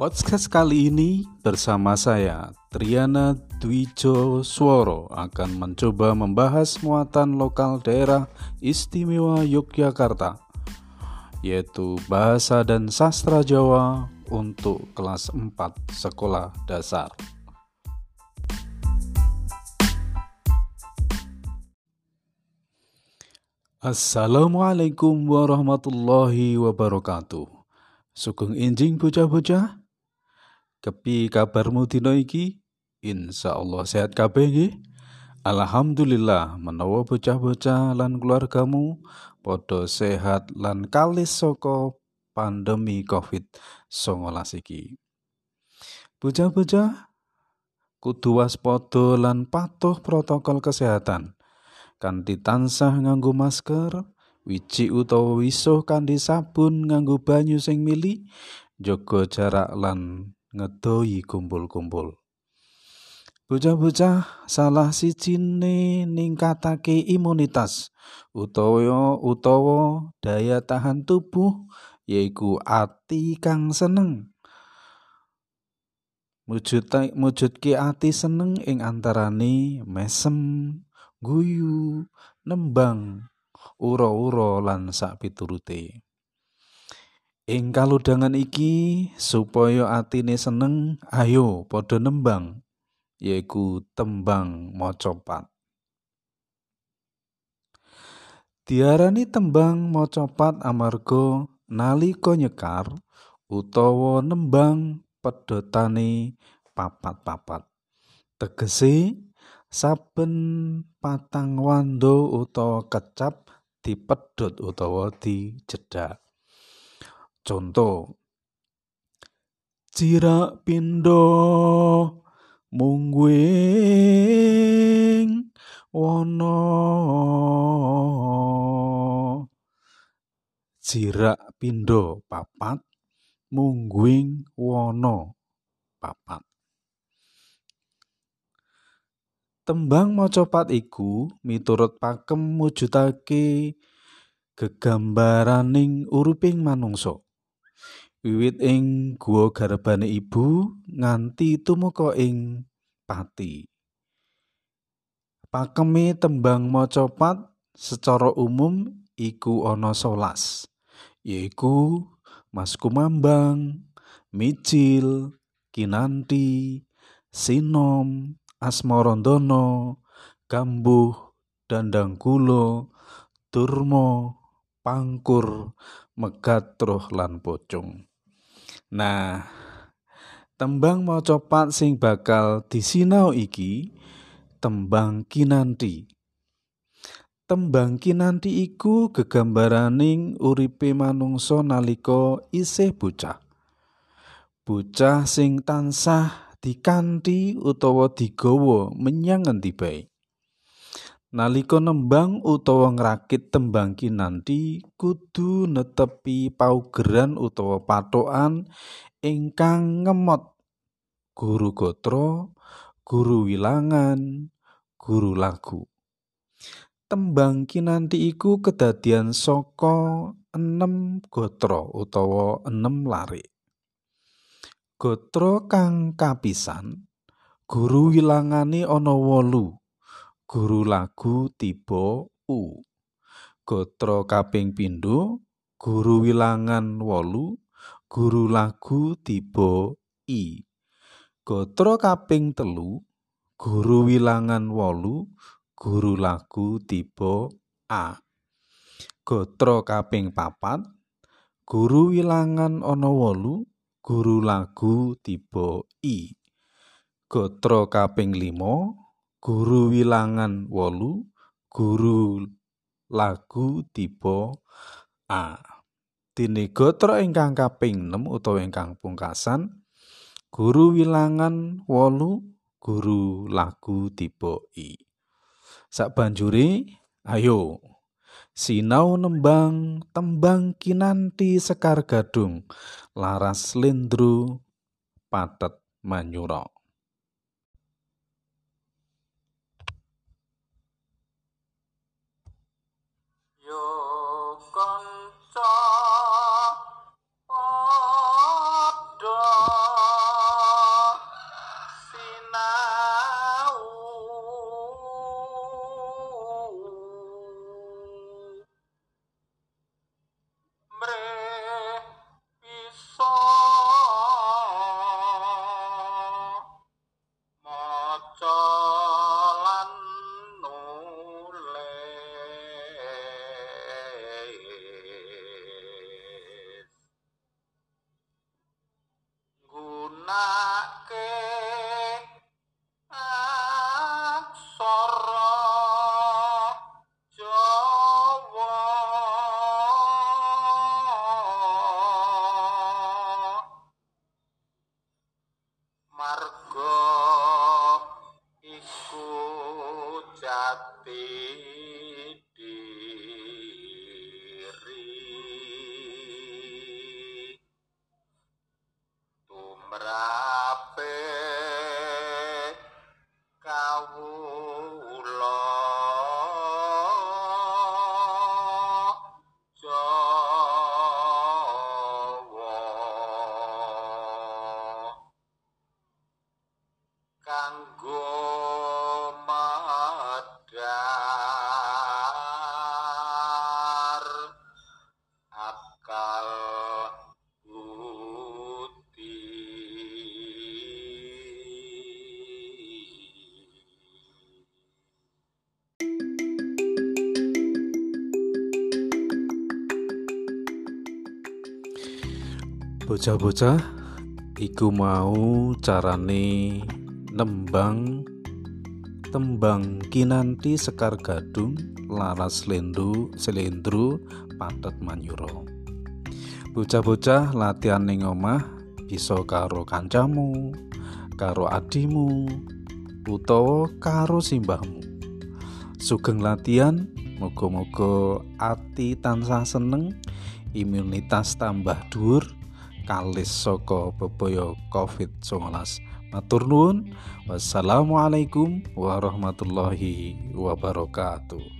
Podcast kali ini bersama saya Triana Dwijo Sworo akan mencoba membahas muatan lokal daerah istimewa Yogyakarta yaitu bahasa dan sastra Jawa untuk kelas 4 sekolah dasar. Assalamualaikum warahmatullahi wabarakatuh. Sugeng enjing bocah-bocah. Kepi kabarmu dina iki? Insyaallah sehat kabeh nggih. Alhamdulillah menawa bocah-bocah lan keluargamu padha sehat lan kalis saka pandemi Covid-19 iki. Bocah-bocah kudu waspada lan patuh protokol kesehatan. Kanthi tansah nganggo masker, wiji utawa wisuh kanthi sabun nganggo banyu sing mili, jaga jarak lan ngedohi kumpul-kumpul. Bocah-bocah salah sijine ningkatake imunitas utawa utawa daya tahan tubuh yaiku ati kang seneng. Mujud mujudke ati seneng ing antarane mesem, guyu, nembang, ura-ura lan sak piturute. Ing kaludhangan iki supaya atine seneng, ayo padha nembang, yaiku tembang macapat. Diarani tembang macapat amarga nalika nyekar utawa nembang pedhotane papat-papat. Tegese saben patang wando utawa kecap dipedhot utawa dijedhak. Conto Cirak pindo mungguing wono. Cirak pindo papat mungguing wono papat. Tembang macapat iku miturut pakem mujudake gegambaraning uriping manungsa. Wiwit ing guwa garbane ibu nganti tumeka ing pati. Pakeme tembang macapat secara umum iku ana solas, yaiku Mas Kumambang, Micil, Kinanti, Sinom, Asmarandana, Kambuh, Dandangkula, Turma, Pangkur, Megatruh lan Pocong. Nah, tembang macapat sing bakal disinau iki tembang kinanti. Tembang kinanti iku gegambaraning uripe manungsa nalika isih bocah. Bocah sing tansah dikanthi utawa digawa menyang ngendi bae. Nalika nembang utawa ngrakit tembang kinanti kudu netepi paugeran utawa patokan ingkang ngemot guru gotra, guru wilangan, guru lagu. Tembang kinanti iku kedadian saka enem gotra utawa enem lari. Gotra kang kapisan guru wilangane ana wolu. Guru lagu tiba U. Gotra kaping pindho guru wilangan wolu, guru lagu tiba I. Gotra kaping telu guru wilangan wolu, guru lagu tiba A. Gotra kaping papat guru wilangan ana wolu, guru lagu tiba I. Gotra kaping guru wilangan wolu guru lagu tiba A. Dene gotra ingkang kaping 6 utawa ingkang pungkasan guru wilangan wolu guru lagu tiba I. Sakbanjure ayo sinau nembang tembang kinanti sekar gadung laras lendro patet manyura kanggo madar akal budi Bocah-bocah iku mau carane nembang tembang kinanti sekar gadung laras lendu selendro patet manyuro bocah-bocah latihan ning omah bisa karo kancamu karo adimu utawa karo simbahmu. Sugeng latihan muga-muga ati tansah seneng imunitas tambah dhuwur kalis saka bebaya COVID-19 matur nuwun. Wassalamualaikum warahmatullahi wabarakatuh